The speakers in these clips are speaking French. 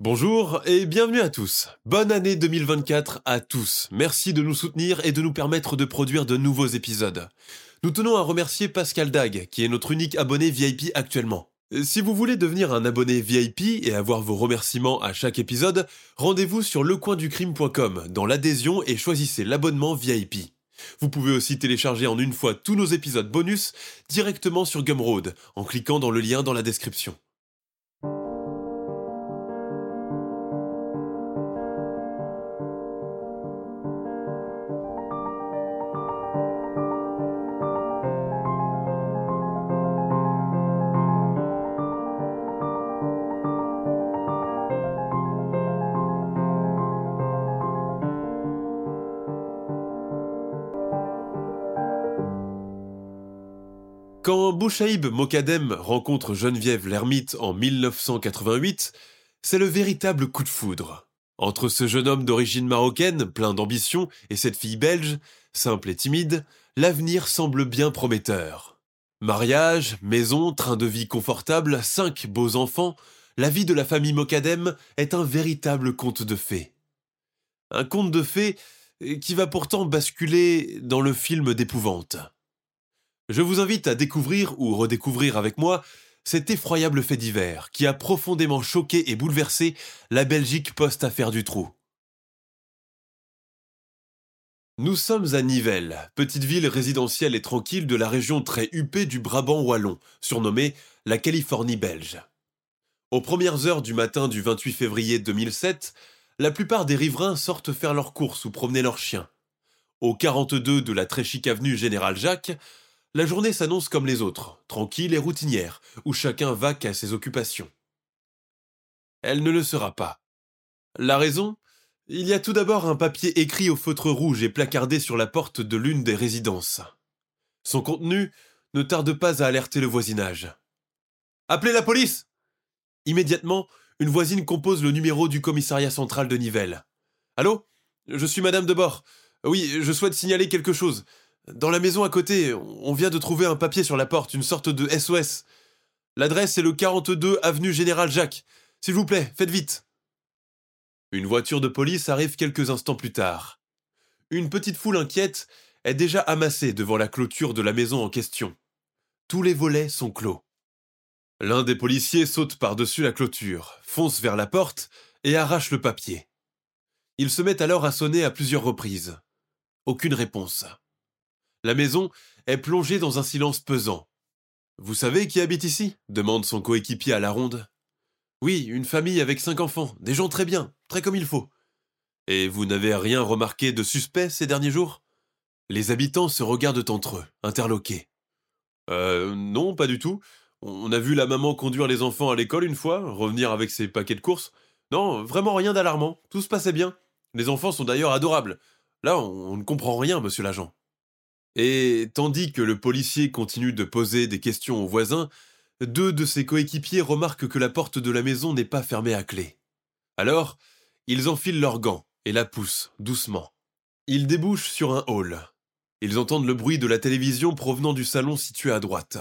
Bonjour et bienvenue à tous. Bonne année 2024 à tous. Merci de nous soutenir et de nous permettre de produire de nouveaux épisodes. Nous tenons à remercier Pascal Dag, qui est notre unique abonné VIP actuellement. Si vous voulez devenir un abonné VIP et avoir vos remerciements à chaque épisode, rendez-vous sur lecoinducrime.com dans l'adhésion et choisissez l'abonnement VIP. Vous pouvez aussi télécharger en une fois tous nos épisodes bonus directement sur Gumroad en cliquant dans le lien dans la description. Quand Bouchaïb Mokadem rencontre Geneviève l'ermite en 1988, c'est le véritable coup de foudre. Entre ce jeune homme d'origine marocaine, plein d'ambition, et cette fille belge, simple et timide, l'avenir semble bien prometteur. Mariage, maison, train de vie confortable, cinq beaux enfants, la vie de la famille Mokadem est un véritable conte de fées. Un conte de fées qui va pourtant basculer dans le film d'épouvante. Je vous invite à découvrir ou redécouvrir avec moi cet effroyable fait divers qui a profondément choqué et bouleversé la Belgique post-affaire du trou. Nous sommes à Nivelles, petite ville résidentielle et tranquille de la région très huppée du Brabant wallon, surnommée la Californie belge. Aux premières heures du matin du 28 février 2007, la plupart des riverains sortent faire leurs courses ou promener leurs chiens. Au 42 de la très chic avenue Général Jacques, la journée s'annonce comme les autres, tranquille et routinière, où chacun va qu'à ses occupations. Elle ne le sera pas. La raison? Il y a tout d'abord un papier écrit au feutre rouge et placardé sur la porte de l'une des résidences. Son contenu ne tarde pas à alerter le voisinage. Appelez la police Immédiatement, une voisine compose le numéro du commissariat central de Nivelles. Allô? Je suis madame de bord. Oui, je souhaite signaler quelque chose. Dans la maison à côté, on vient de trouver un papier sur la porte, une sorte de SOS. L'adresse est le 42 avenue Général Jacques. S'il vous plaît, faites vite. Une voiture de police arrive quelques instants plus tard. Une petite foule inquiète est déjà amassée devant la clôture de la maison en question. Tous les volets sont clos. L'un des policiers saute par-dessus la clôture, fonce vers la porte et arrache le papier. Il se met alors à sonner à plusieurs reprises. Aucune réponse. La maison est plongée dans un silence pesant. Vous savez qui habite ici? demande son coéquipier à la ronde. Oui, une famille avec cinq enfants, des gens très bien, très comme il faut. Et vous n'avez rien remarqué de suspect ces derniers jours? Les habitants se regardent entre eux, interloqués. Euh, non, pas du tout. On a vu la maman conduire les enfants à l'école une fois, revenir avec ses paquets de courses. Non, vraiment rien d'alarmant, tout se passait bien. Les enfants sont d'ailleurs adorables. Là, on ne comprend rien, monsieur l'agent. Et tandis que le policier continue de poser des questions aux voisins, deux de ses coéquipiers remarquent que la porte de la maison n'est pas fermée à clé. Alors, ils enfilent leurs gants et la poussent doucement. Ils débouchent sur un hall. Ils entendent le bruit de la télévision provenant du salon situé à droite.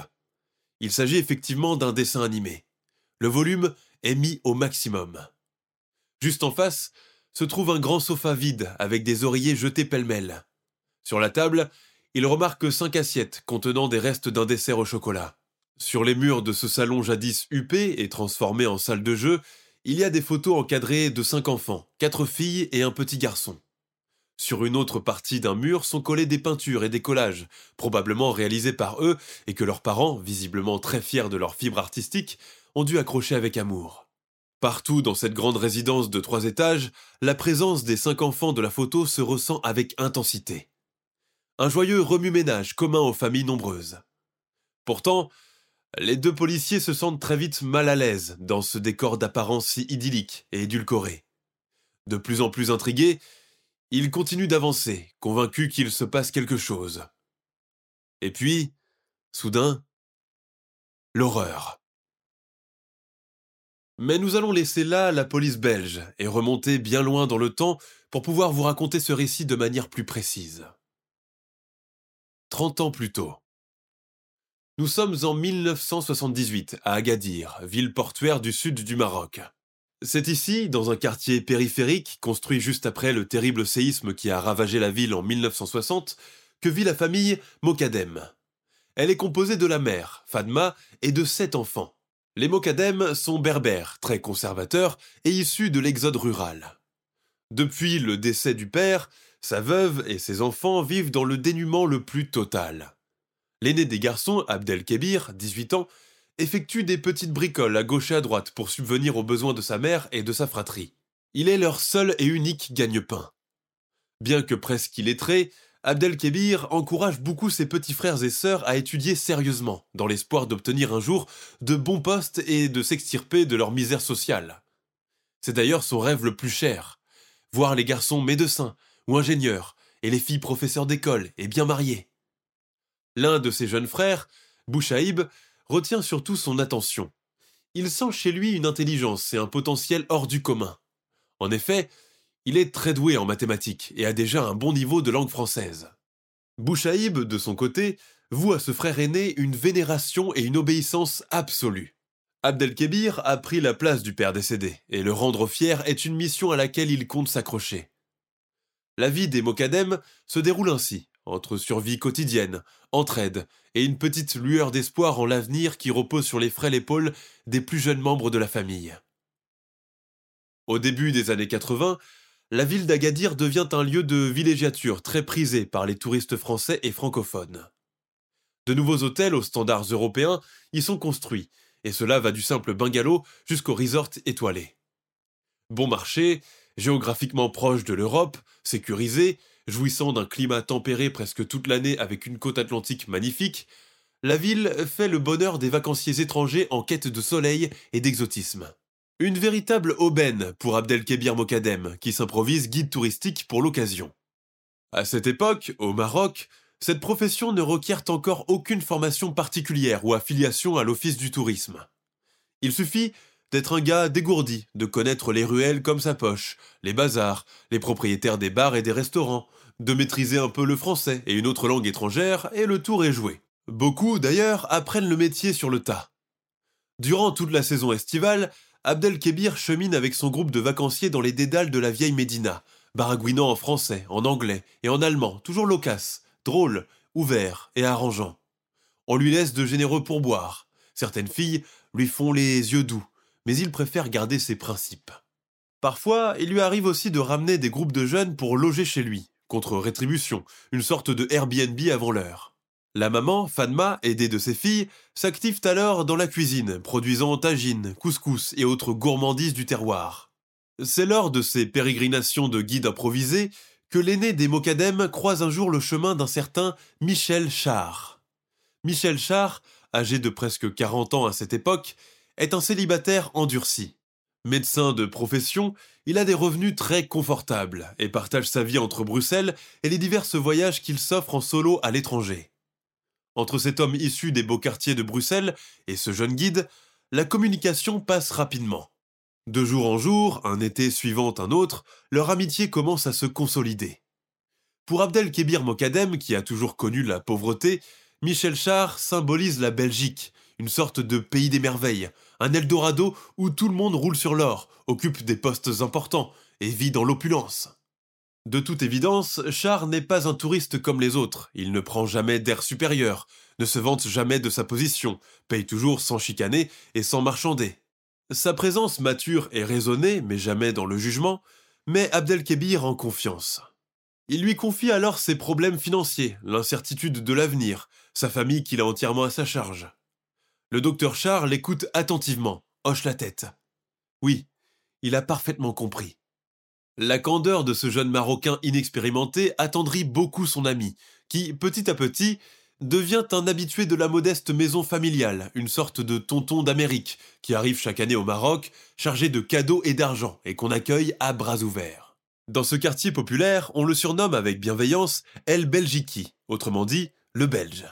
Il s'agit effectivement d'un dessin animé. Le volume est mis au maximum. Juste en face se trouve un grand sofa vide avec des oreillers jetés pêle-mêle. Sur la table, il remarque cinq assiettes contenant des restes d'un dessert au chocolat. Sur les murs de ce salon jadis huppé et transformé en salle de jeu, il y a des photos encadrées de cinq enfants, quatre filles et un petit garçon. Sur une autre partie d'un mur sont collées des peintures et des collages, probablement réalisés par eux et que leurs parents, visiblement très fiers de leur fibre artistique, ont dû accrocher avec amour. Partout dans cette grande résidence de trois étages, la présence des cinq enfants de la photo se ressent avec intensité. Un joyeux remue-ménage commun aux familles nombreuses. Pourtant, les deux policiers se sentent très vite mal à l'aise dans ce décor d'apparence si idyllique et édulcoré. De plus en plus intrigués, ils continuent d'avancer, convaincus qu'il se passe quelque chose. Et puis, soudain, l'horreur. Mais nous allons laisser là la police belge et remonter bien loin dans le temps pour pouvoir vous raconter ce récit de manière plus précise. Trente ans plus tôt. Nous sommes en 1978 à Agadir, ville portuaire du sud du Maroc. C'est ici, dans un quartier périphérique construit juste après le terrible séisme qui a ravagé la ville en 1960, que vit la famille Mokadem. Elle est composée de la mère, Fadma, et de sept enfants. Les Mokadem sont berbères, très conservateurs et issus de l'exode rural. Depuis le décès du père, sa veuve et ses enfants vivent dans le dénuement le plus total. L'aîné des garçons, Abdelkebir, 18 ans, effectue des petites bricoles à gauche et à droite pour subvenir aux besoins de sa mère et de sa fratrie. Il est leur seul et unique gagne-pain. Bien que presque illettré, Abdelkébir encourage beaucoup ses petits frères et sœurs à étudier sérieusement, dans l'espoir d'obtenir un jour de bons postes et de s'extirper de leur misère sociale. C'est d'ailleurs son rêve le plus cher, voir les garçons médecins ou ingénieurs, et les filles professeurs d'école et bien mariées. L'un de ses jeunes frères, Bouchaïb, retient surtout son attention. Il sent chez lui une intelligence et un potentiel hors du commun. En effet, il est très doué en mathématiques et a déjà un bon niveau de langue française. Bouchaïb, de son côté, voue à ce frère aîné une vénération et une obéissance absolue. Abdelkébir a pris la place du père décédé, et le rendre fier est une mission à laquelle il compte s'accrocher. La vie des Mokadem se déroule ainsi, entre survie quotidienne, entraide et une petite lueur d'espoir en l'avenir qui repose sur les frêles épaules des plus jeunes membres de la famille. Au début des années 80, la ville d'Agadir devient un lieu de villégiature très prisé par les touristes français et francophones. De nouveaux hôtels aux standards européens y sont construits, et cela va du simple bungalow jusqu'au resort étoilé. Bon marché, géographiquement proche de l'Europe, sécurisé, jouissant d'un climat tempéré presque toute l'année avec une côte atlantique magnifique, la ville fait le bonheur des vacanciers étrangers en quête de soleil et d'exotisme. Une véritable aubaine pour Abdelkébir Mokadem, qui s'improvise guide touristique pour l'occasion. À cette époque, au Maroc, cette profession ne requiert encore aucune formation particulière ou affiliation à l'office du tourisme. Il suffit d'être un gars dégourdi, de connaître les ruelles comme sa poche, les bazars, les propriétaires des bars et des restaurants, de maîtriser un peu le français et une autre langue étrangère, et le tour est joué. Beaucoup, d'ailleurs, apprennent le métier sur le tas. Durant toute la saison estivale, Abdelkébir chemine avec son groupe de vacanciers dans les dédales de la vieille Médina, baragouinant en français, en anglais et en allemand, toujours loquace, drôle, ouvert et arrangeant. On lui laisse de généreux pourboires. Certaines filles lui font les yeux doux, mais il préfère garder ses principes. Parfois, il lui arrive aussi de ramener des groupes de jeunes pour loger chez lui, contre rétribution, une sorte de Airbnb avant l'heure. La maman, Fadma, aidée de ses filles, s'active alors dans la cuisine, produisant tagines, couscous et autres gourmandises du terroir. C'est lors de ces pérégrinations de guide improvisés que l'aîné des Mokadem croise un jour le chemin d'un certain Michel Char. Michel Char, âgé de presque 40 ans à cette époque, est un célibataire endurci. Médecin de profession, il a des revenus très confortables et partage sa vie entre Bruxelles et les divers voyages qu'il s'offre en solo à l'étranger. Entre cet homme issu des beaux quartiers de Bruxelles et ce jeune guide, la communication passe rapidement. De jour en jour, un été suivant un autre, leur amitié commence à se consolider. Pour Abdelkébir Mokadem, qui a toujours connu la pauvreté, Michel Char symbolise la Belgique, une sorte de pays des merveilles, un Eldorado où tout le monde roule sur l'or, occupe des postes importants et vit dans l'opulence. De toute évidence, Char n'est pas un touriste comme les autres, il ne prend jamais d'air supérieur, ne se vante jamais de sa position, paye toujours sans chicaner et sans marchander. Sa présence mature et raisonnée, mais jamais dans le jugement, met Abdelkébir en confiance. Il lui confie alors ses problèmes financiers, l'incertitude de l'avenir, sa famille qu'il a entièrement à sa charge. Le docteur Charles l'écoute attentivement, hoche la tête. Oui, il a parfaitement compris. La candeur de ce jeune Marocain inexpérimenté attendrit beaucoup son ami, qui, petit à petit, devient un habitué de la modeste maison familiale, une sorte de tonton d'Amérique, qui arrive chaque année au Maroc, chargé de cadeaux et d'argent, et qu'on accueille à bras ouverts. Dans ce quartier populaire, on le surnomme avec bienveillance El Belgiki, autrement dit, le Belge.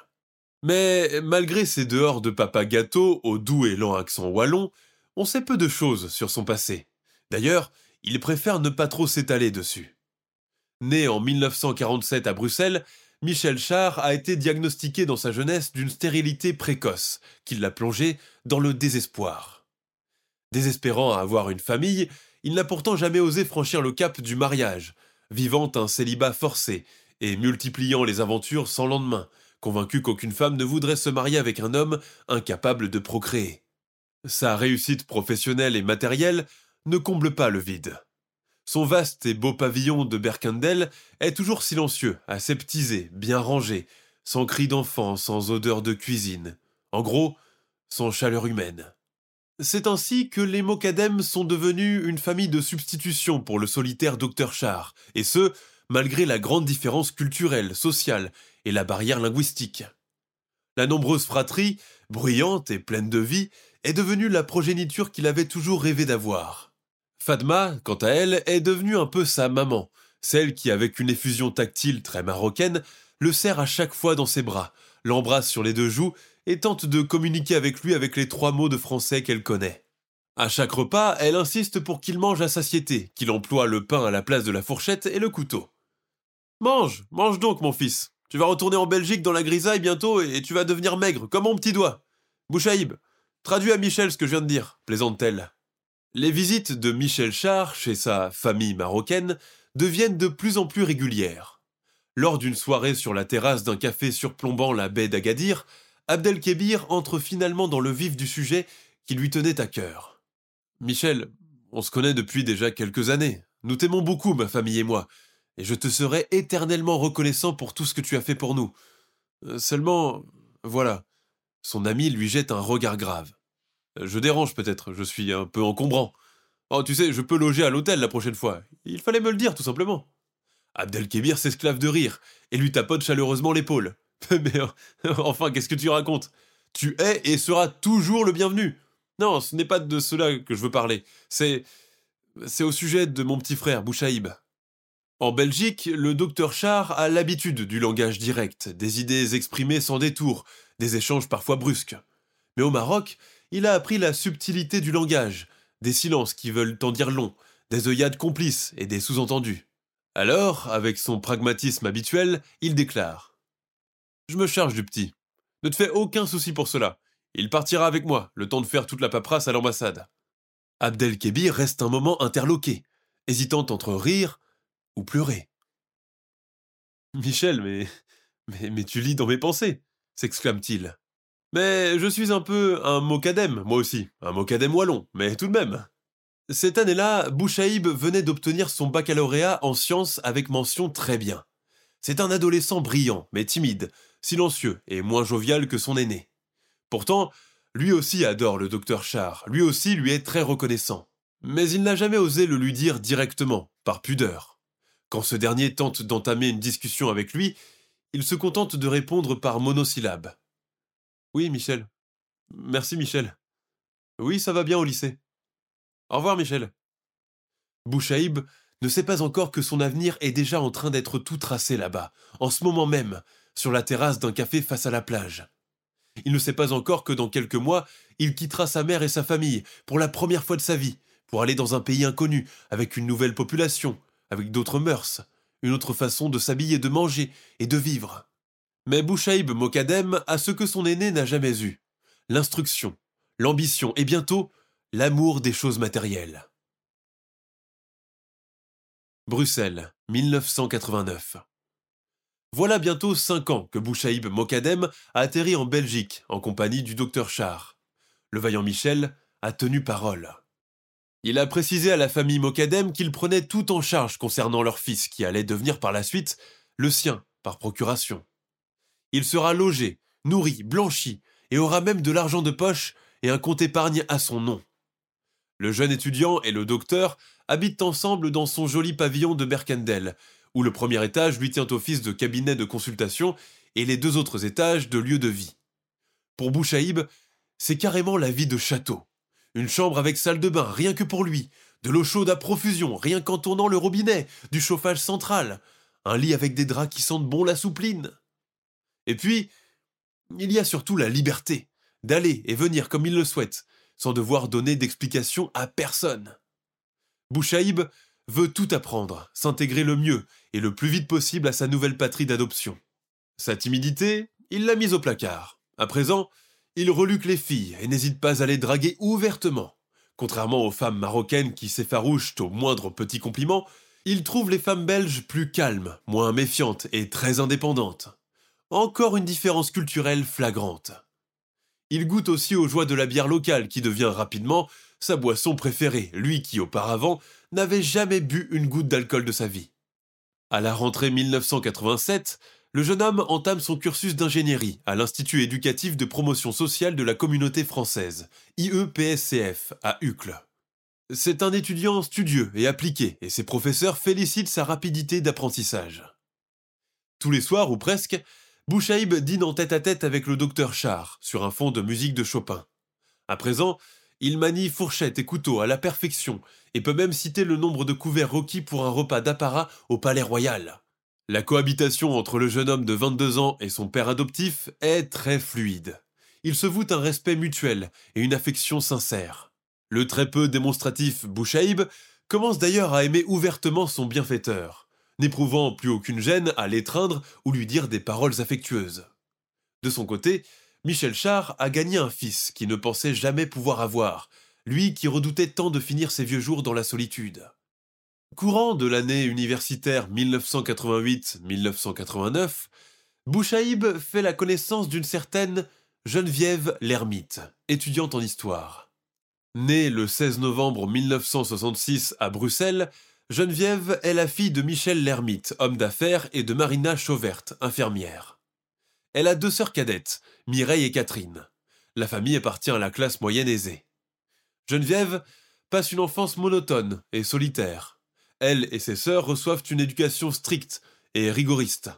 Mais malgré ses dehors de papa gâteau au doux et lent accent wallon, on sait peu de choses sur son passé. D'ailleurs, il préfère ne pas trop s'étaler dessus. Né en 1947 à Bruxelles, Michel Char a été diagnostiqué dans sa jeunesse d'une stérilité précoce, qui l'a plongé dans le désespoir. Désespérant à avoir une famille, il n'a pourtant jamais osé franchir le cap du mariage, vivant un célibat forcé et multipliant les aventures sans lendemain, convaincu qu'aucune femme ne voudrait se marier avec un homme incapable de procréer. Sa réussite professionnelle et matérielle ne comble pas le vide. Son vaste et beau pavillon de Berkendel est toujours silencieux, aseptisé, bien rangé, sans cri d'enfant, sans odeur de cuisine. En gros, sans chaleur humaine. C'est ainsi que les Mocadèmes sont devenus une famille de substitution pour le solitaire docteur Char, et ce, malgré la grande différence culturelle, sociale et la barrière linguistique. La nombreuse fratrie, bruyante et pleine de vie, est devenue la progéniture qu'il avait toujours rêvé d'avoir. Fadma, quant à elle, est devenue un peu sa maman, celle qui, avec une effusion tactile très marocaine, le serre à chaque fois dans ses bras, l'embrasse sur les deux joues et tente de communiquer avec lui avec les trois mots de français qu'elle connaît. À chaque repas, elle insiste pour qu'il mange à satiété, qu'il emploie le pain à la place de la fourchette et le couteau. Mange, mange donc, mon fils. Tu vas retourner en Belgique dans la grisaille bientôt et tu vas devenir maigre, comme mon petit doigt. Bouchaïb, traduis à Michel ce que je viens de dire, plaisante-t-elle. Les visites de Michel Char chez sa famille marocaine deviennent de plus en plus régulières. Lors d'une soirée sur la terrasse d'un café surplombant la baie d'Agadir, Abdelkébir entre finalement dans le vif du sujet qui lui tenait à cœur. Michel, on se connaît depuis déjà quelques années. Nous t'aimons beaucoup, ma famille et moi, et je te serai éternellement reconnaissant pour tout ce que tu as fait pour nous. Euh, seulement, voilà. Son ami lui jette un regard grave. Je dérange peut-être, je suis un peu encombrant. Oh, tu sais, je peux loger à l'hôtel la prochaine fois. Il fallait me le dire, tout simplement. Abdelkébir s'esclave de rire et lui tapote chaleureusement l'épaule. Mais enfin, qu'est-ce que tu racontes? Tu es et seras toujours le bienvenu. Non, ce n'est pas de cela que je veux parler. C'est. C'est au sujet de mon petit frère, Bouchaïb. En Belgique, le docteur Char a l'habitude du langage direct, des idées exprimées sans détour, des échanges parfois brusques. Mais au Maroc, il a appris la subtilité du langage, des silences qui veulent en dire long, des œillades complices et des sous-entendus. Alors, avec son pragmatisme habituel, il déclare Je me charge du petit. Ne te fais aucun souci pour cela. Il partira avec moi, le temps de faire toute la paperasse à l'ambassade. Abdelkébir reste un moment interloqué, hésitant entre rire ou pleurer. Michel, mais, mais, tu lis dans mes pensées, s'exclame-t-il. Mais je suis un peu un mocadème, moi aussi, un mocadème wallon, mais tout de même. Cette année-là, Bouchaïb venait d'obtenir son baccalauréat en sciences avec mention très bien. C'est un adolescent brillant, mais timide, silencieux et moins jovial que son aîné. Pourtant, lui aussi adore le docteur Char, lui aussi lui est très reconnaissant. Mais il n'a jamais osé le lui dire directement, par pudeur. Quand ce dernier tente d'entamer une discussion avec lui, il se contente de répondre par monosyllabes. Oui, Michel. Merci, Michel. Oui, ça va bien au lycée. Au revoir, Michel. Bouchaïb ne sait pas encore que son avenir est déjà en train d'être tout tracé là-bas, en ce moment même, sur la terrasse d'un café face à la plage. Il ne sait pas encore que dans quelques mois, il quittera sa mère et sa famille, pour la première fois de sa vie, pour aller dans un pays inconnu, avec une nouvelle population, avec d'autres mœurs, une autre façon de s'habiller, de manger et de vivre. Mais Bouchaïb Mokadem a ce que son aîné n'a jamais eu l'instruction, l'ambition et bientôt l'amour des choses matérielles. Bruxelles, 1989. Voilà bientôt cinq ans que Bouchaïb Mokadem a atterri en Belgique en compagnie du docteur Char. Le vaillant Michel a tenu parole. Il a précisé à la famille Mokadem qu'il prenait tout en charge concernant leur fils, qui allait devenir par la suite le sien, par procuration. Il sera logé, nourri, blanchi, et aura même de l'argent de poche et un compte épargne à son nom. Le jeune étudiant et le docteur habitent ensemble dans son joli pavillon de Berkendel, où le premier étage lui tient office de cabinet de consultation et les deux autres étages de lieu de vie. Pour Bouchaïb, c'est carrément la vie de château. Une chambre avec salle de bain, rien que pour lui, de l'eau chaude à profusion, rien qu'en tournant le robinet, du chauffage central, un lit avec des draps qui sentent bon la soupline. Et puis, il y a surtout la liberté d'aller et venir comme il le souhaite, sans devoir donner d'explications à personne. Bouchaïb veut tout apprendre, s'intégrer le mieux et le plus vite possible à sa nouvelle patrie d'adoption. Sa timidité, il l'a mise au placard. À présent, il reluque les filles et n'hésite pas à les draguer ouvertement. Contrairement aux femmes marocaines qui s'effarouchent au moindre petit compliment, il trouve les femmes belges plus calmes, moins méfiantes et très indépendantes. Encore une différence culturelle flagrante. Il goûte aussi aux joies de la bière locale qui devient rapidement sa boisson préférée, lui qui auparavant n'avait jamais bu une goutte d'alcool de sa vie. À la rentrée 1987, le jeune homme entame son cursus d'ingénierie à l'Institut éducatif de promotion sociale de la communauté française, IEPSCF, à Uccle. C'est un étudiant studieux et appliqué, et ses professeurs félicitent sa rapidité d'apprentissage. Tous les soirs, ou presque, Bouchaïb dîne en tête-à-tête avec le docteur Char sur un fond de musique de Chopin. À présent, il manie fourchette et couteau à la perfection et peut même citer le nombre de couverts requis pour un repas d'apparat au palais royal. La cohabitation entre le jeune homme de 22 ans et son père adoptif est très fluide. Il se voue un respect mutuel et une affection sincère. Le très peu démonstratif Bouchaïb commence d'ailleurs à aimer ouvertement son bienfaiteur n'éprouvant plus aucune gêne à l'étreindre ou lui dire des paroles affectueuses. De son côté, Michel Char a gagné un fils qui ne pensait jamais pouvoir avoir, lui qui redoutait tant de finir ses vieux jours dans la solitude. Courant de l'année universitaire 1988-1989, Bouchaïb fait la connaissance d'une certaine Geneviève Lermite, étudiante en histoire. Née le 16 novembre 1966 à Bruxelles, Geneviève est la fille de Michel Lermite, homme d'affaires, et de Marina Chauverte, infirmière. Elle a deux sœurs cadettes, Mireille et Catherine. La famille appartient à la classe moyenne aisée. Geneviève passe une enfance monotone et solitaire. Elle et ses sœurs reçoivent une éducation stricte et rigoriste.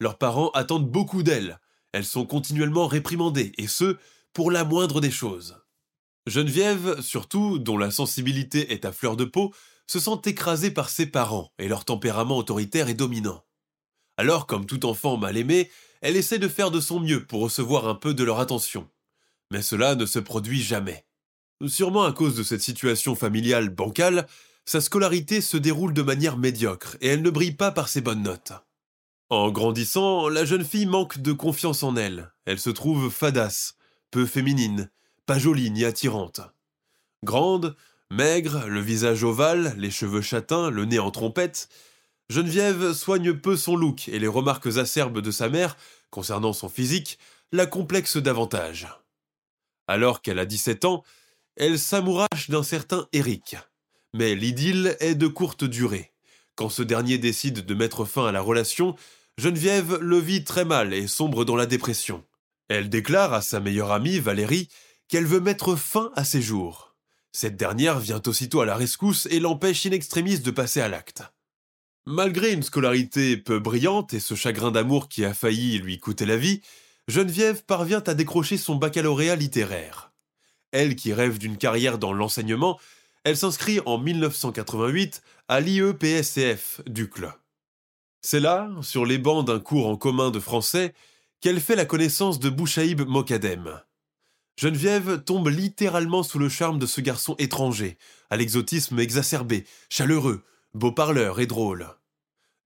Leurs parents attendent beaucoup d'elles. Elles sont continuellement réprimandées, et ce, pour la moindre des choses. Geneviève, surtout, dont la sensibilité est à fleur de peau, se sent écrasée par ses parents et leur tempérament autoritaire et dominant. Alors, comme tout enfant mal aimé, elle essaie de faire de son mieux pour recevoir un peu de leur attention. Mais cela ne se produit jamais. Sûrement à cause de cette situation familiale bancale, sa scolarité se déroule de manière médiocre et elle ne brille pas par ses bonnes notes. En grandissant, la jeune fille manque de confiance en elle. Elle se trouve fadasse, peu féminine, pas jolie ni attirante. Grande, Maigre, le visage ovale, les cheveux châtains, le nez en trompette, Geneviève soigne peu son look et les remarques acerbes de sa mère, concernant son physique, la complexent davantage. Alors qu'elle a 17 ans, elle s'amourache d'un certain Eric. Mais l'idylle est de courte durée. Quand ce dernier décide de mettre fin à la relation, Geneviève le vit très mal et sombre dans la dépression. Elle déclare à sa meilleure amie, Valérie, qu'elle veut mettre fin à ses jours. Cette dernière vient aussitôt à la rescousse et l'empêche in extremis de passer à l'acte. Malgré une scolarité peu brillante et ce chagrin d'amour qui a failli lui coûter la vie, Geneviève parvient à décrocher son baccalauréat littéraire. Elle qui rêve d'une carrière dans l'enseignement, elle s'inscrit en 1988 à l'IEPSCF d'Ucle. C'est là, sur les bancs d'un cours en commun de français, qu'elle fait la connaissance de Bouchaïb Mokadem. Geneviève tombe littéralement sous le charme de ce garçon étranger, à l'exotisme exacerbé, chaleureux, beau parleur et drôle.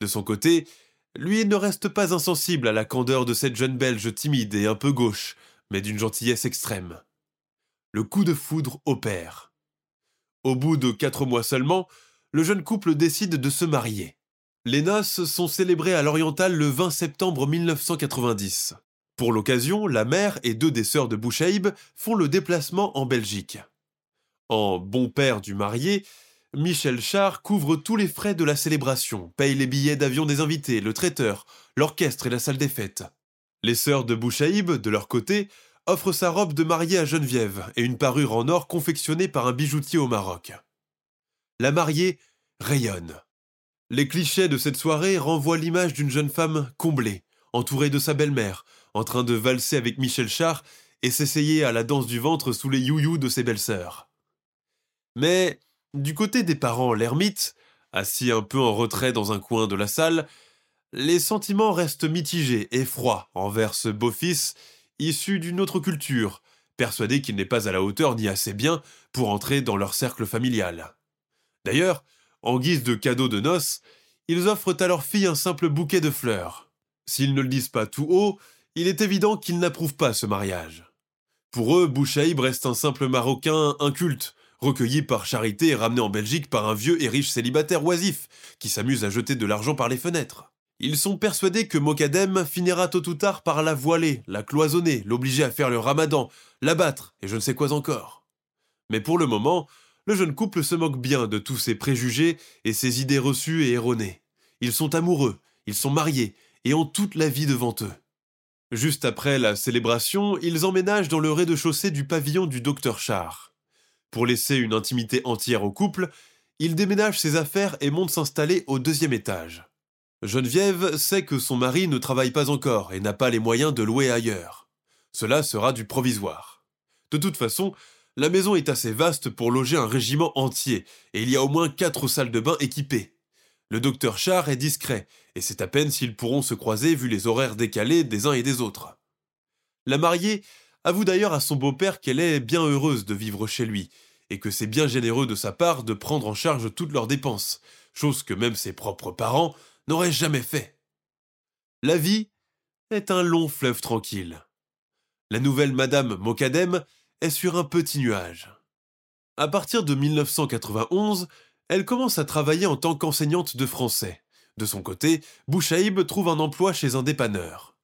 De son côté, lui ne reste pas insensible à la candeur de cette jeune Belge timide et un peu gauche, mais d'une gentillesse extrême. Le coup de foudre opère. Au bout de quatre mois seulement, le jeune couple décide de se marier. Les noces sont célébrées à l'Oriental le 20 septembre 1990. Pour l'occasion, la mère et deux des sœurs de Bouchaïb font le déplacement en Belgique. En bon père du marié, Michel Char couvre tous les frais de la célébration, paye les billets d'avion des invités, le traiteur, l'orchestre et la salle des fêtes. Les sœurs de Bouchaïb, de leur côté, offrent sa robe de mariée à Geneviève et une parure en or confectionnée par un bijoutier au Maroc. La mariée rayonne. Les clichés de cette soirée renvoient l'image d'une jeune femme comblée, entourée de sa belle-mère, en train de valser avec Michel Char et s'essayer à la danse du ventre sous les you de ses belles-sœurs. Mais du côté des parents l'ermite, assis un peu en retrait dans un coin de la salle, les sentiments restent mitigés et froids envers ce beau-fils issu d'une autre culture, persuadé qu'il n'est pas à la hauteur ni assez bien pour entrer dans leur cercle familial. D'ailleurs, en guise de cadeau de noces, ils offrent à leur fille un simple bouquet de fleurs. S'ils ne le disent pas tout haut, il est évident qu'ils n'approuvent pas ce mariage. Pour eux, Bouchaïb reste un simple Marocain inculte, recueilli par charité et ramené en Belgique par un vieux et riche célibataire oisif, qui s'amuse à jeter de l'argent par les fenêtres. Ils sont persuadés que Mokadem finira tôt ou tard par la voiler, la cloisonner, l'obliger à faire le ramadan, l'abattre, et je ne sais quoi encore. Mais pour le moment, le jeune couple se moque bien de tous ces préjugés et ces idées reçues et erronées. Ils sont amoureux, ils sont mariés, et ont toute la vie devant eux. Juste après la célébration, ils emménagent dans le rez-de-chaussée du pavillon du docteur Char. Pour laisser une intimité entière au couple, il déménage ses affaires et monte s'installer au deuxième étage. Geneviève sait que son mari ne travaille pas encore et n'a pas les moyens de louer ailleurs. Cela sera du provisoire. De toute façon, la maison est assez vaste pour loger un régiment entier, et il y a au moins quatre salles de bain équipées. Le docteur Char est discret, et c'est à peine s'ils pourront se croiser vu les horaires décalés des uns et des autres. La mariée avoue d'ailleurs à son beau-père qu'elle est bien heureuse de vivre chez lui, et que c'est bien généreux de sa part de prendre en charge toutes leurs dépenses, chose que même ses propres parents n'auraient jamais fait. La vie est un long fleuve tranquille. La nouvelle Madame Mokadem est sur un petit nuage. À partir de 1991, elle commence à travailler en tant qu'enseignante de français. De son côté, Bouchaïb trouve un emploi chez un dépanneur.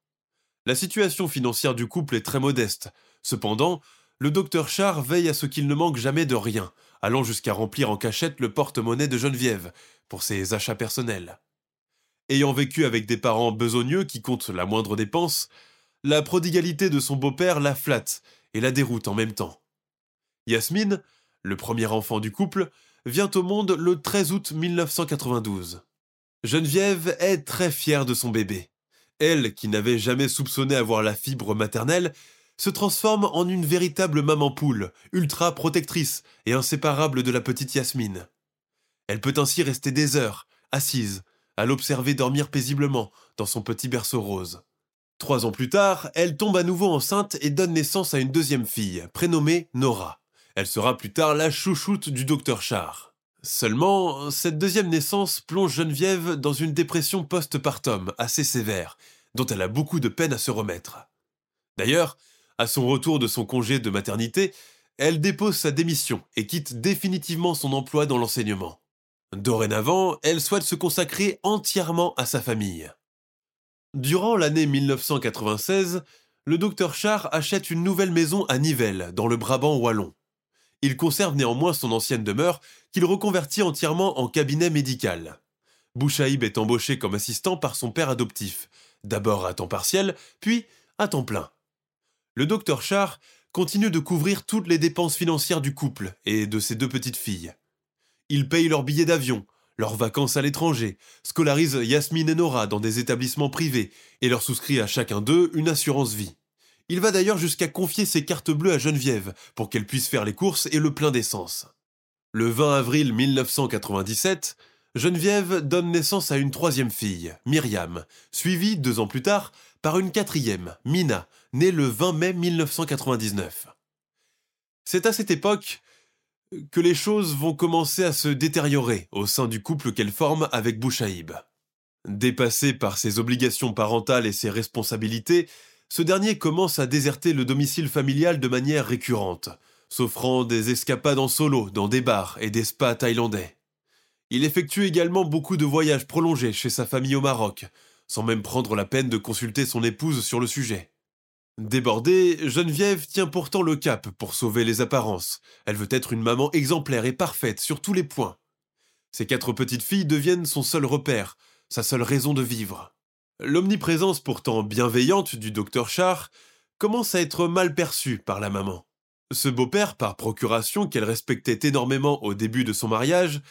La situation financière du couple est très modeste. Cependant, le docteur Char veille à ce qu'il ne manque jamais de rien, allant jusqu'à remplir en cachette le porte-monnaie de Geneviève pour ses achats personnels. Ayant vécu avec des parents besogneux qui comptent la moindre dépense, la prodigalité de son beau-père la flatte et la déroute en même temps. Yasmine, le premier enfant du couple, vient au monde le 13 août 1992. Geneviève est très fière de son bébé elle, qui n'avait jamais soupçonné avoir la fibre maternelle, se transforme en une véritable maman poule, ultra protectrice et inséparable de la petite Yasmine. Elle peut ainsi rester des heures, assise, à l'observer dormir paisiblement dans son petit berceau rose. Trois ans plus tard, elle tombe à nouveau enceinte et donne naissance à une deuxième fille, prénommée Nora. Elle sera plus tard la chouchoute du docteur Char. Seulement, cette deuxième naissance plonge Geneviève dans une dépression post-partum assez sévère, dont elle a beaucoup de peine à se remettre. D'ailleurs, à son retour de son congé de maternité, elle dépose sa démission et quitte définitivement son emploi dans l'enseignement. Dorénavant, elle souhaite se consacrer entièrement à sa famille. Durant l'année 1996, le docteur Char achète une nouvelle maison à Nivelles, dans le Brabant wallon. Il conserve néanmoins son ancienne demeure, qu'il reconvertit entièrement en cabinet médical. Bouchaïb est embauché comme assistant par son père adoptif, d'abord à temps partiel, puis à temps plein. Le docteur Char continue de couvrir toutes les dépenses financières du couple et de ses deux petites filles. Il paye leurs billets d'avion, leurs vacances à l'étranger, scolarise Yasmine et Nora dans des établissements privés et leur souscrit à chacun d'eux une assurance vie. Il va d'ailleurs jusqu'à confier ses cartes bleues à Geneviève pour qu'elle puisse faire les courses et le plein d'essence. Le 20 avril 1997, Geneviève donne naissance à une troisième fille, Myriam, suivie deux ans plus tard par une quatrième, Mina, née le 20 mai 1999. C'est à cette époque que les choses vont commencer à se détériorer au sein du couple qu'elle forme avec Bouchaïb. Dépassé par ses obligations parentales et ses responsabilités, ce dernier commence à déserter le domicile familial de manière récurrente, s'offrant des escapades en solo dans des bars et des spas thaïlandais. Il effectue également beaucoup de voyages prolongés chez sa famille au Maroc, sans même prendre la peine de consulter son épouse sur le sujet. Débordée, Geneviève tient pourtant le cap pour sauver les apparences. Elle veut être une maman exemplaire et parfaite sur tous les points. Ses quatre petites filles deviennent son seul repère, sa seule raison de vivre. L'omniprésence pourtant bienveillante du docteur Char commence à être mal perçue par la maman. Ce beau-père, par procuration qu'elle respectait énormément au début de son mariage,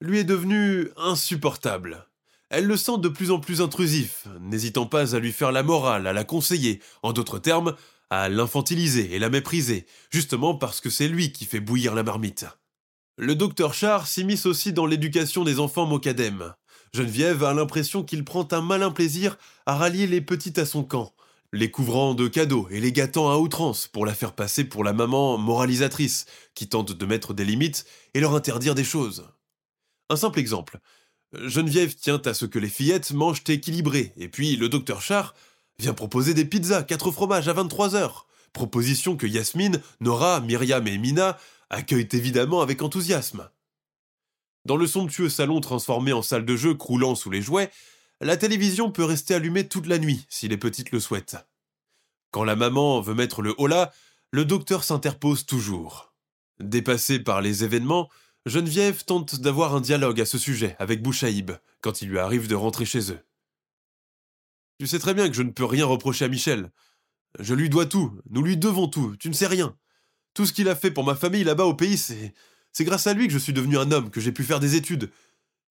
lui est devenu insupportable. Elle le sent de plus en plus intrusif, n'hésitant pas à lui faire la morale, à la conseiller, en d'autres termes, à l'infantiliser et la mépriser, justement parce que c'est lui qui fait bouillir la marmite. Le docteur Char s'immisce aussi dans l'éducation des enfants mocadèmes. Geneviève a l'impression qu'il prend un malin plaisir à rallier les petites à son camp, les couvrant de cadeaux et les gâtant à outrance pour la faire passer pour la maman moralisatrice qui tente de mettre des limites et leur interdire des choses. Un simple exemple, Geneviève tient à ce que les fillettes mangent équilibré, et puis le docteur Char vient proposer des pizzas, quatre fromages à 23 heures. Proposition que Yasmine, Nora, Myriam et Mina accueillent évidemment avec enthousiasme. Dans le somptueux salon transformé en salle de jeu croulant sous les jouets, la télévision peut rester allumée toute la nuit si les petites le souhaitent. Quand la maman veut mettre le holà, le docteur s'interpose toujours. Dépassé par les événements, Geneviève tente d'avoir un dialogue à ce sujet avec Bouchaïb quand il lui arrive de rentrer chez eux. Tu sais très bien que je ne peux rien reprocher à Michel. Je lui dois tout, nous lui devons tout, tu ne sais rien. Tout ce qu'il a fait pour ma famille là-bas au pays, c'est. C'est grâce à lui que je suis devenu un homme, que j'ai pu faire des études.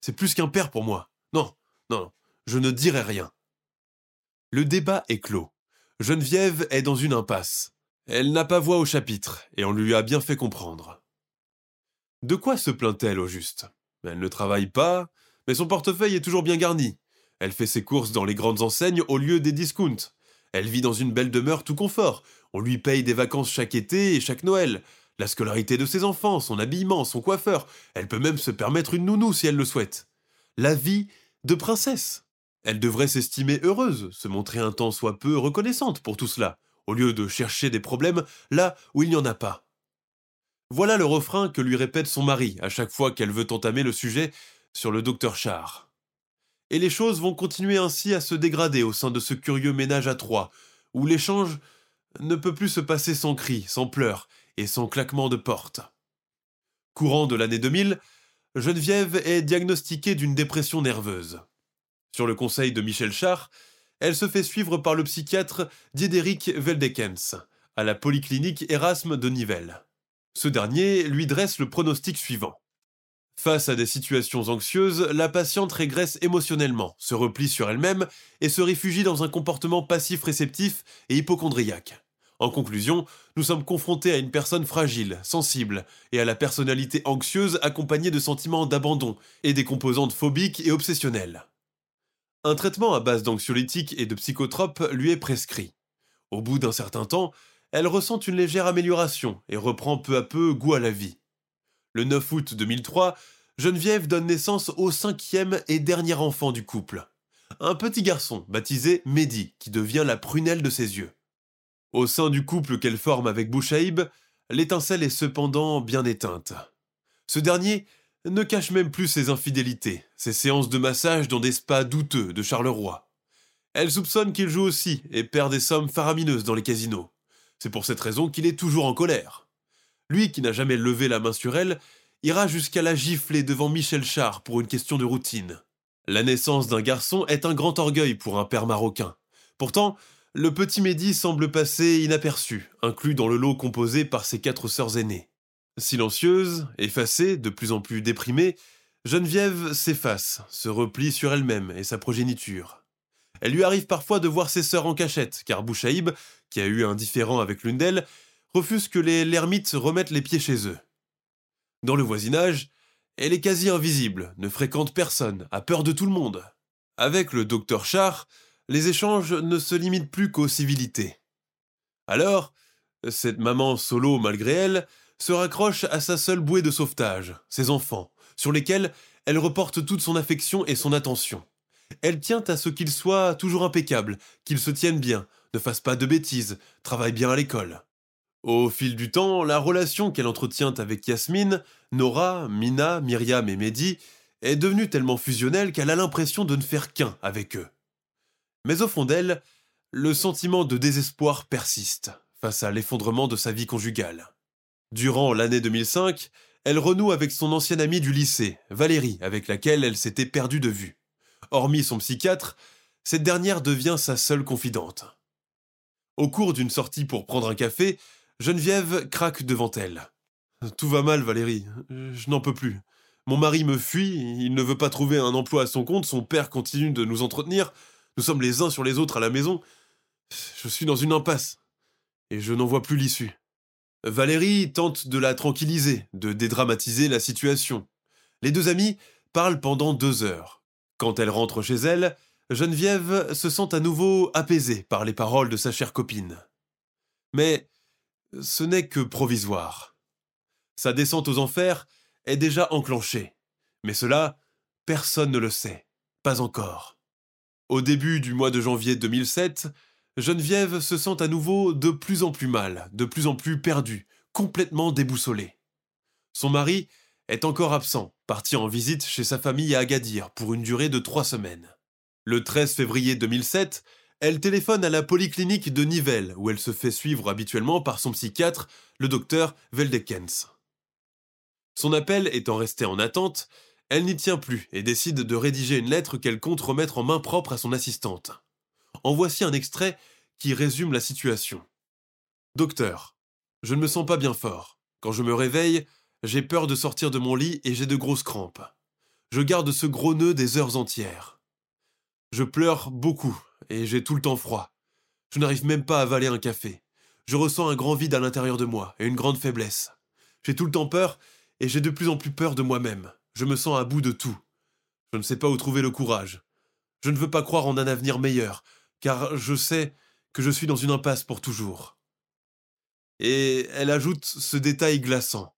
C'est plus qu'un père pour moi. Non, non, je ne dirai rien. Le débat est clos. Geneviève est dans une impasse. Elle n'a pas voix au chapitre, et on lui a bien fait comprendre. De quoi se plaint-elle au juste? Elle ne travaille pas, mais son portefeuille est toujours bien garni. Elle fait ses courses dans les grandes enseignes au lieu des discounts. Elle vit dans une belle demeure tout confort. On lui paye des vacances chaque été et chaque Noël. La scolarité de ses enfants, son habillement, son coiffeur. Elle peut même se permettre une nounou si elle le souhaite. La vie de princesse. Elle devrait s'estimer heureuse, se montrer un temps soit peu reconnaissante pour tout cela, au lieu de chercher des problèmes là où il n'y en a pas. Voilà le refrain que lui répète son mari à chaque fois qu'elle veut entamer le sujet sur le docteur Char. Et les choses vont continuer ainsi à se dégrader au sein de ce curieux ménage à trois, où l'échange ne peut plus se passer sans cris, sans pleurs et sans claquement de porte. Courant de l'année 2000, Geneviève est diagnostiquée d'une dépression nerveuse. Sur le conseil de Michel Char, elle se fait suivre par le psychiatre Diederik Veldekens, à la polyclinique Erasme de Nivelles. Ce dernier lui dresse le pronostic suivant. Face à des situations anxieuses, la patiente régresse émotionnellement, se replie sur elle-même et se réfugie dans un comportement passif-réceptif et hypochondriaque. En conclusion, nous sommes confrontés à une personne fragile, sensible, et à la personnalité anxieuse accompagnée de sentiments d'abandon et des composantes phobiques et obsessionnelles. Un traitement à base d'anxiolytiques et de psychotropes lui est prescrit. Au bout d'un certain temps, elle ressent une légère amélioration et reprend peu à peu goût à la vie. Le 9 août 2003, Geneviève donne naissance au cinquième et dernier enfant du couple. Un petit garçon baptisé Mehdi qui devient la prunelle de ses yeux. Au sein du couple qu'elle forme avec Bouchaïb, l'étincelle est cependant bien éteinte. Ce dernier ne cache même plus ses infidélités, ses séances de massage dans des spas douteux de Charleroi. Elle soupçonne qu'il joue aussi et perd des sommes faramineuses dans les casinos. C'est pour cette raison qu'il est toujours en colère. Lui, qui n'a jamais levé la main sur elle, ira jusqu'à la gifler devant Michel Char pour une question de routine. La naissance d'un garçon est un grand orgueil pour un père marocain. Pourtant, le petit Mehdi semble passer inaperçu, inclus dans le lot composé par ses quatre sœurs aînées. Silencieuse, effacée, de plus en plus déprimée, Geneviève s'efface, se replie sur elle-même et sa progéniture. Elle lui arrive parfois de voir ses sœurs en cachette, car Bouchaïb, qui a eu un différend avec l'une d'elles, refuse que les lermites remettent les pieds chez eux. Dans le voisinage, elle est quasi invisible, ne fréquente personne, a peur de tout le monde. Avec le docteur Char, les échanges ne se limitent plus qu'aux civilités. Alors, cette maman solo malgré elle se raccroche à sa seule bouée de sauvetage, ses enfants, sur lesquels elle reporte toute son affection et son attention. Elle tient à ce qu'ils soient toujours impeccables, qu'ils se tiennent bien, ne fassent pas de bêtises, travaillent bien à l'école. Au fil du temps, la relation qu'elle entretient avec Yasmine, Nora, Mina, Myriam et Mehdi est devenue tellement fusionnelle qu'elle a l'impression de ne faire qu'un avec eux. Mais au fond d'elle, le sentiment de désespoir persiste face à l'effondrement de sa vie conjugale. Durant l'année 2005, elle renoue avec son ancienne amie du lycée, Valérie, avec laquelle elle s'était perdue de vue. Hormis son psychiatre, cette dernière devient sa seule confidente. Au cours d'une sortie pour prendre un café, Geneviève craque devant elle. Tout va mal, Valérie. Je n'en peux plus. Mon mari me fuit, il ne veut pas trouver un emploi à son compte, son père continue de nous entretenir, nous sommes les uns sur les autres à la maison. Je suis dans une impasse, et je n'en vois plus l'issue. Valérie tente de la tranquilliser, de dédramatiser la situation. Les deux amis parlent pendant deux heures. Quand elle rentre chez elle, Geneviève se sent à nouveau apaisée par les paroles de sa chère copine. Mais ce n'est que provisoire. Sa descente aux enfers est déjà enclenchée. Mais cela, personne ne le sait. Pas encore. Au début du mois de janvier 2007, Geneviève se sent à nouveau de plus en plus mal, de plus en plus perdue, complètement déboussolée. Son mari est encore absent, parti en visite chez sa famille à Agadir pour une durée de trois semaines. Le 13 février 2007, elle téléphone à la polyclinique de Nivelles, où elle se fait suivre habituellement par son psychiatre, le docteur Veldekens. Son appel étant resté en attente, elle n'y tient plus et décide de rédiger une lettre qu'elle compte remettre en main propre à son assistante. En voici un extrait qui résume la situation. Docteur, je ne me sens pas bien fort. Quand je me réveille, j'ai peur de sortir de mon lit et j'ai de grosses crampes. Je garde ce gros nœud des heures entières. Je pleure beaucoup et j'ai tout le temps froid. Je n'arrive même pas à avaler un café. Je ressens un grand vide à l'intérieur de moi et une grande faiblesse. J'ai tout le temps peur et j'ai de plus en plus peur de moi-même. Je me sens à bout de tout. Je ne sais pas où trouver le courage. Je ne veux pas croire en un avenir meilleur, car je sais que je suis dans une impasse pour toujours. Et elle ajoute ce détail glaçant.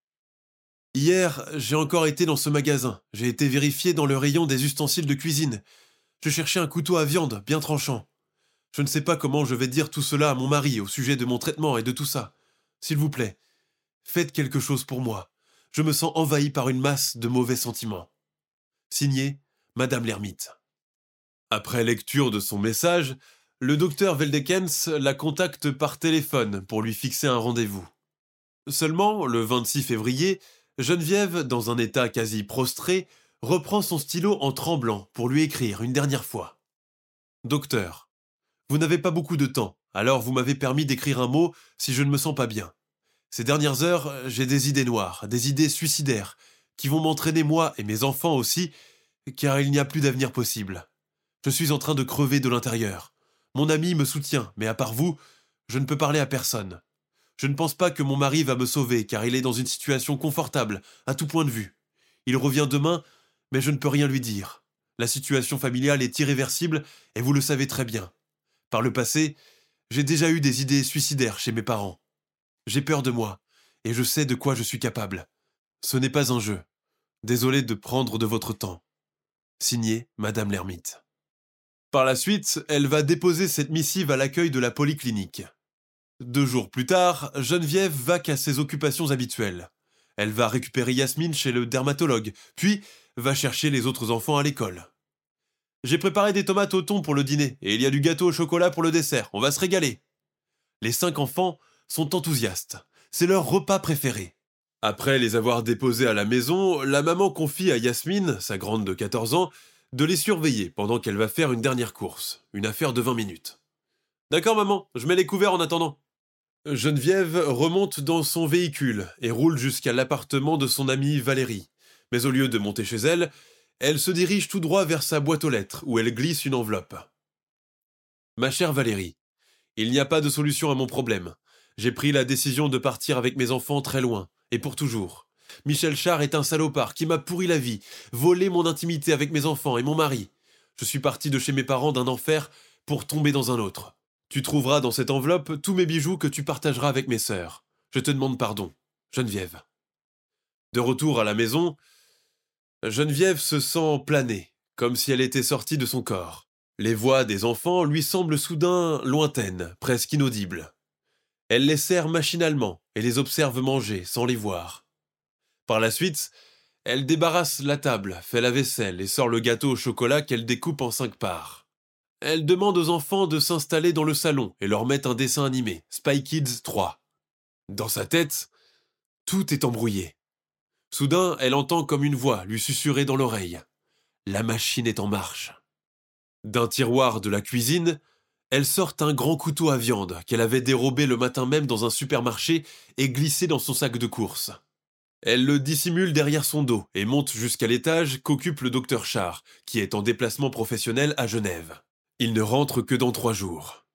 Hier, j'ai encore été dans ce magasin. J'ai été vérifié dans le rayon des ustensiles de cuisine. Je cherchais un couteau à viande bien tranchant. Je ne sais pas comment je vais dire tout cela à mon mari au sujet de mon traitement et de tout ça. S'il vous plaît, faites quelque chose pour moi je me sens envahi par une masse de mauvais sentiments. Signé Madame l'ermite. Après lecture de son message, le docteur Veldekens la contacte par téléphone pour lui fixer un rendez-vous. Seulement, le 26 février, Geneviève, dans un état quasi prostré, reprend son stylo en tremblant pour lui écrire une dernière fois. Docteur, vous n'avez pas beaucoup de temps, alors vous m'avez permis d'écrire un mot si je ne me sens pas bien. Ces dernières heures, j'ai des idées noires, des idées suicidaires, qui vont m'entraîner moi et mes enfants aussi, car il n'y a plus d'avenir possible. Je suis en train de crever de l'intérieur. Mon ami me soutient, mais à part vous, je ne peux parler à personne. Je ne pense pas que mon mari va me sauver, car il est dans une situation confortable, à tout point de vue. Il revient demain, mais je ne peux rien lui dire. La situation familiale est irréversible, et vous le savez très bien. Par le passé, j'ai déjà eu des idées suicidaires chez mes parents. J'ai peur de moi, et je sais de quoi je suis capable. Ce n'est pas un jeu. Désolé de prendre de votre temps. Signé Madame l'ermite. Par la suite, elle va déposer cette missive à l'accueil de la polyclinique. Deux jours plus tard, Geneviève va qu'à ses occupations habituelles. Elle va récupérer Yasmine chez le dermatologue, puis va chercher les autres enfants à l'école. J'ai préparé des tomates au thon pour le dîner, et il y a du gâteau au chocolat pour le dessert. On va se régaler. Les cinq enfants sont enthousiastes. C'est leur repas préféré. Après les avoir déposés à la maison, la maman confie à Yasmine, sa grande de 14 ans, de les surveiller pendant qu'elle va faire une dernière course, une affaire de 20 minutes. D'accord maman, je mets les couverts en attendant. Geneviève remonte dans son véhicule et roule jusqu'à l'appartement de son amie Valérie. Mais au lieu de monter chez elle, elle se dirige tout droit vers sa boîte aux lettres où elle glisse une enveloppe. Ma chère Valérie, il n'y a pas de solution à mon problème. J'ai pris la décision de partir avec mes enfants très loin, et pour toujours. Michel Char est un salopard qui m'a pourri la vie, volé mon intimité avec mes enfants et mon mari. Je suis parti de chez mes parents d'un enfer pour tomber dans un autre. Tu trouveras dans cette enveloppe tous mes bijoux que tu partageras avec mes sœurs. Je te demande pardon, Geneviève. De retour à la maison, Geneviève se sent planer, comme si elle était sortie de son corps. Les voix des enfants lui semblent soudain lointaines, presque inaudibles. Elle les sert machinalement et les observe manger sans les voir. Par la suite, elle débarrasse la table, fait la vaisselle et sort le gâteau au chocolat qu'elle découpe en cinq parts. Elle demande aux enfants de s'installer dans le salon et leur met un dessin animé, Spy Kids 3. Dans sa tête, tout est embrouillé. Soudain, elle entend comme une voix lui susurrer dans l'oreille. La machine est en marche. D'un tiroir de la cuisine, elle sort un grand couteau à viande qu'elle avait dérobé le matin même dans un supermarché et glissé dans son sac de course. Elle le dissimule derrière son dos et monte jusqu'à l'étage qu'occupe le docteur Char, qui est en déplacement professionnel à Genève. Il ne rentre que dans trois jours.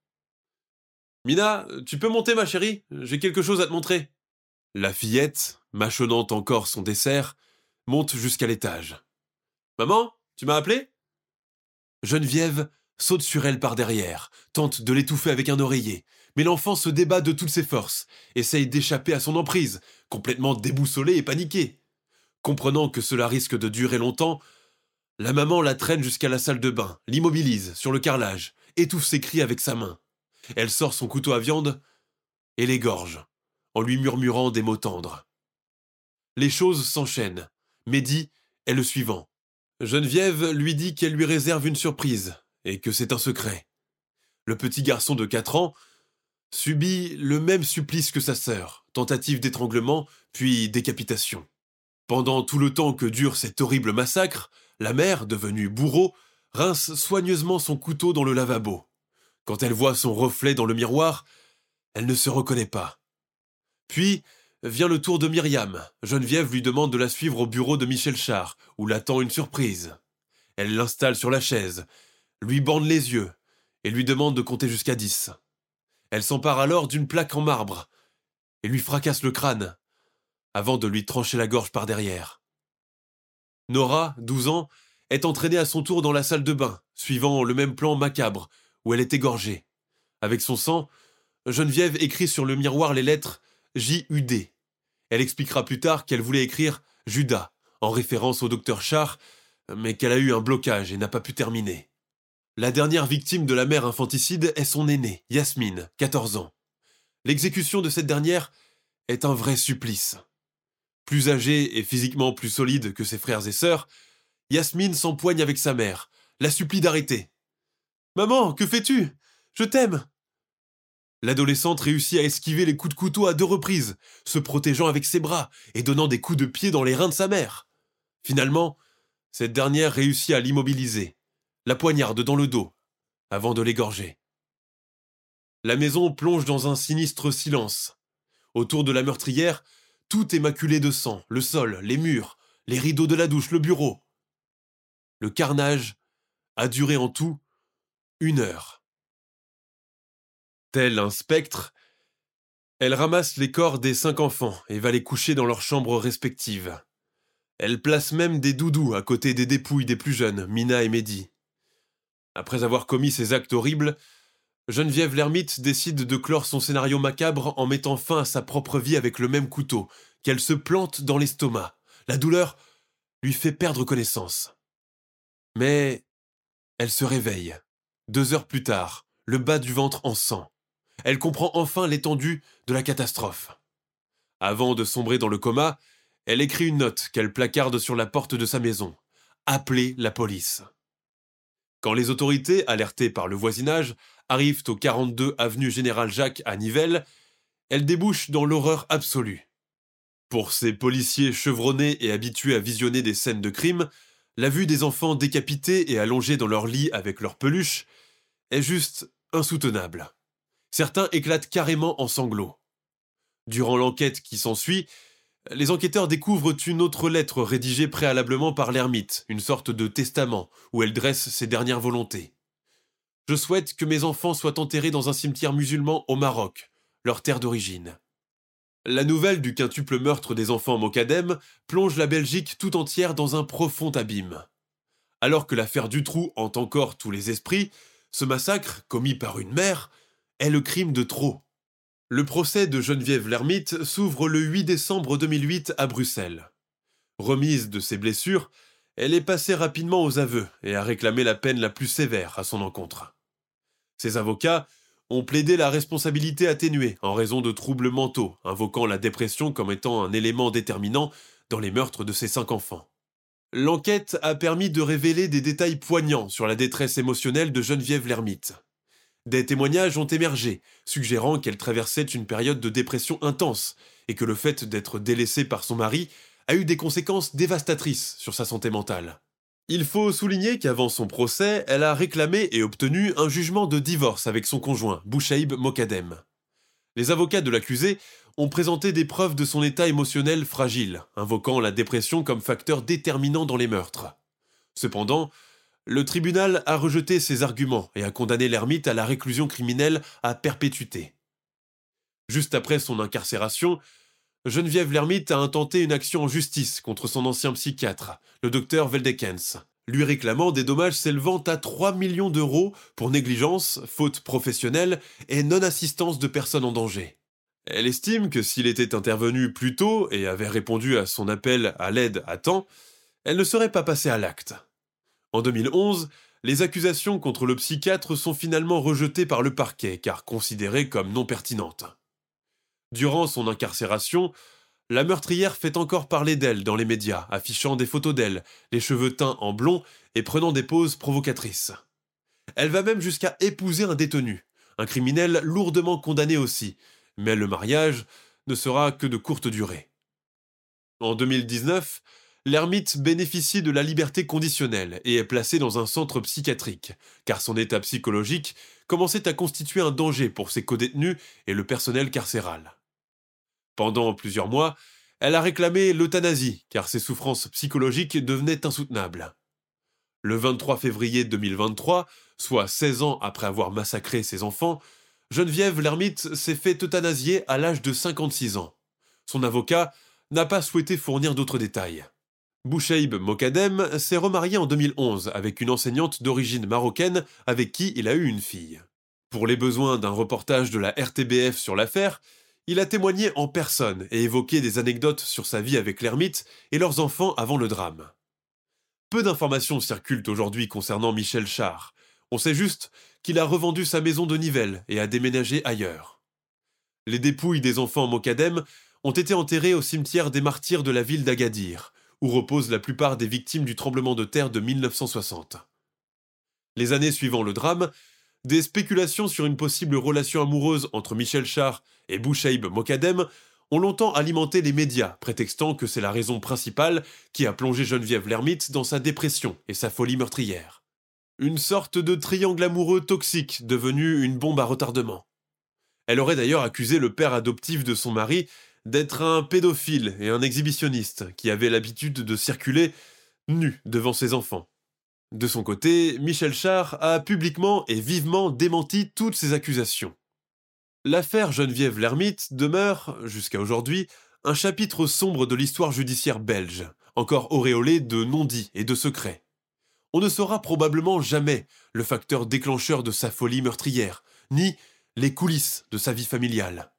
Mina, tu peux monter ma chérie J'ai quelque chose à te montrer. La fillette, mâchonnant encore son dessert, monte jusqu'à l'étage. Maman, tu m'as appelé? Geneviève saute sur elle par derrière, tente de l'étouffer avec un oreiller, mais l'enfant se débat de toutes ses forces, essaye d'échapper à son emprise, complètement déboussolé et paniqué. Comprenant que cela risque de durer longtemps, la maman la traîne jusqu'à la salle de bain, l'immobilise sur le carrelage, étouffe ses cris avec sa main. Elle sort son couteau à viande et l'égorge, en lui murmurant des mots tendres. Les choses s'enchaînent. Mehdi est le suivant. Geneviève lui dit qu'elle lui réserve une surprise, et que c'est un secret. Le petit garçon de quatre ans subit le même supplice que sa sœur, tentative d'étranglement, puis décapitation. Pendant tout le temps que dure cet horrible massacre, la mère, devenue bourreau, rince soigneusement son couteau dans le lavabo. Quand elle voit son reflet dans le miroir, elle ne se reconnaît pas. Puis vient le tour de Myriam. Geneviève lui demande de la suivre au bureau de Michel Char, où l'attend une surprise. Elle l'installe sur la chaise, lui bande les yeux et lui demande de compter jusqu'à dix. Elle s'empare alors d'une plaque en marbre et lui fracasse le crâne avant de lui trancher la gorge par derrière. Nora, douze ans, est entraînée à son tour dans la salle de bain, suivant le même plan macabre où elle est égorgée. Avec son sang, Geneviève écrit sur le miroir les lettres J-U-D. Elle expliquera plus tard qu'elle voulait écrire Judas, en référence au docteur Char, mais qu'elle a eu un blocage et n'a pas pu terminer. La dernière victime de la mère infanticide est son aînée, Yasmine, 14 ans. L'exécution de cette dernière est un vrai supplice. Plus âgée et physiquement plus solide que ses frères et sœurs, Yasmine s'empoigne avec sa mère, la supplie d'arrêter. Maman, que fais-tu? Je t'aime L'adolescente réussit à esquiver les coups de couteau à deux reprises, se protégeant avec ses bras et donnant des coups de pied dans les reins de sa mère. Finalement, cette dernière réussit à l'immobiliser la poignarde dans le dos, avant de l'égorger. La maison plonge dans un sinistre silence. Autour de la meurtrière, tout est maculé de sang, le sol, les murs, les rideaux de la douche, le bureau. Le carnage a duré en tout une heure. Tel un spectre, elle ramasse les corps des cinq enfants et va les coucher dans leurs chambres respectives. Elle place même des doudous à côté des dépouilles des plus jeunes, Mina et Mehdi. Après avoir commis ces actes horribles, Geneviève l'ermite décide de clore son scénario macabre en mettant fin à sa propre vie avec le même couteau, qu'elle se plante dans l'estomac. La douleur lui fait perdre connaissance. Mais elle se réveille. Deux heures plus tard, le bas du ventre en sang. Elle comprend enfin l'étendue de la catastrophe. Avant de sombrer dans le coma, elle écrit une note qu'elle placarde sur la porte de sa maison. Appelez la police. Quand les autorités, alertées par le voisinage, arrivent au 42 avenue Général Jacques à Nivelles, elles débouchent dans l'horreur absolue. Pour ces policiers chevronnés et habitués à visionner des scènes de crime, la vue des enfants décapités et allongés dans leur lit avec leurs peluches est juste insoutenable. Certains éclatent carrément en sanglots. Durant l'enquête qui s'ensuit, les enquêteurs découvrent une autre lettre rédigée préalablement par l'ermite, une sorte de testament, où elle dresse ses dernières volontés. Je souhaite que mes enfants soient enterrés dans un cimetière musulman au Maroc, leur terre d'origine. La nouvelle du quintuple meurtre des enfants Mokadem plonge la Belgique tout entière dans un profond abîme. Alors que l'affaire Dutroux hante encore tous les esprits, ce massacre, commis par une mère, est le crime de trop. Le procès de Geneviève Lermite s'ouvre le 8 décembre 2008 à Bruxelles. Remise de ses blessures, elle est passée rapidement aux aveux et a réclamé la peine la plus sévère à son encontre. Ses avocats ont plaidé la responsabilité atténuée en raison de troubles mentaux, invoquant la dépression comme étant un élément déterminant dans les meurtres de ses cinq enfants. L'enquête a permis de révéler des détails poignants sur la détresse émotionnelle de Geneviève Lermite. Des témoignages ont émergé, suggérant qu'elle traversait une période de dépression intense et que le fait d'être délaissée par son mari a eu des conséquences dévastatrices sur sa santé mentale. Il faut souligner qu'avant son procès, elle a réclamé et obtenu un jugement de divorce avec son conjoint, Bouchaïb Mokadem. Les avocats de l'accusé ont présenté des preuves de son état émotionnel fragile, invoquant la dépression comme facteur déterminant dans les meurtres. Cependant, le tribunal a rejeté ces arguments et a condamné l'ermite à la réclusion criminelle à perpétuité. Juste après son incarcération, Geneviève Lermite a intenté une action en justice contre son ancien psychiatre, le docteur Veldekens, lui réclamant des dommages s'élevant à 3 millions d'euros pour négligence, faute professionnelle et non-assistance de personnes en danger. Elle estime que s'il était intervenu plus tôt et avait répondu à son appel à l'aide à temps, elle ne serait pas passée à l'acte. En 2011, les accusations contre le psychiatre sont finalement rejetées par le parquet car considérées comme non pertinentes. Durant son incarcération, la meurtrière fait encore parler d'elle dans les médias, affichant des photos d'elle, les cheveux teints en blond et prenant des poses provocatrices. Elle va même jusqu'à épouser un détenu, un criminel lourdement condamné aussi, mais le mariage ne sera que de courte durée. En 2019, l'ermite bénéficie de la liberté conditionnelle et est placé dans un centre psychiatrique, car son état psychologique commençait à constituer un danger pour ses codétenus et le personnel carcéral. Pendant plusieurs mois, elle a réclamé l'euthanasie, car ses souffrances psychologiques devenaient insoutenables. Le 23 février 2023, soit 16 ans après avoir massacré ses enfants, Geneviève Lermite s'est fait euthanasier à l'âge de 56 ans. Son avocat n'a pas souhaité fournir d'autres détails. Boucheib Mokadem s'est remarié en 2011 avec une enseignante d'origine marocaine avec qui il a eu une fille. Pour les besoins d'un reportage de la RTBF sur l'affaire, il a témoigné en personne et évoqué des anecdotes sur sa vie avec l'ermite et leurs enfants avant le drame. Peu d'informations circulent aujourd'hui concernant Michel Char. On sait juste qu'il a revendu sa maison de Nivelles et a déménagé ailleurs. Les dépouilles des enfants Mokadem ont été enterrées au cimetière des martyrs de la ville d'Agadir, où reposent la plupart des victimes du tremblement de terre de 1960. Les années suivant le drame, des spéculations sur une possible relation amoureuse entre Michel Char et Bouchaïb Mokadem ont longtemps alimenté les médias, prétextant que c'est la raison principale qui a plongé Geneviève Lermite dans sa dépression et sa folie meurtrière. Une sorte de triangle amoureux toxique devenu une bombe à retardement. Elle aurait d'ailleurs accusé le père adoptif de son mari d'être un pédophile et un exhibitionniste qui avait l'habitude de circuler nu devant ses enfants. De son côté, Michel Char a publiquement et vivement démenti toutes ces accusations. L'affaire Geneviève Lermite demeure, jusqu'à aujourd'hui, un chapitre sombre de l'histoire judiciaire belge, encore auréolé de non-dits et de secrets. On ne saura probablement jamais le facteur déclencheur de sa folie meurtrière, ni les coulisses de sa vie familiale.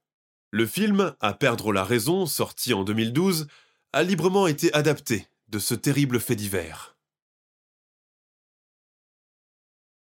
Le film À perdre la raison, sorti en 2012, a librement été adapté de ce terrible fait divers.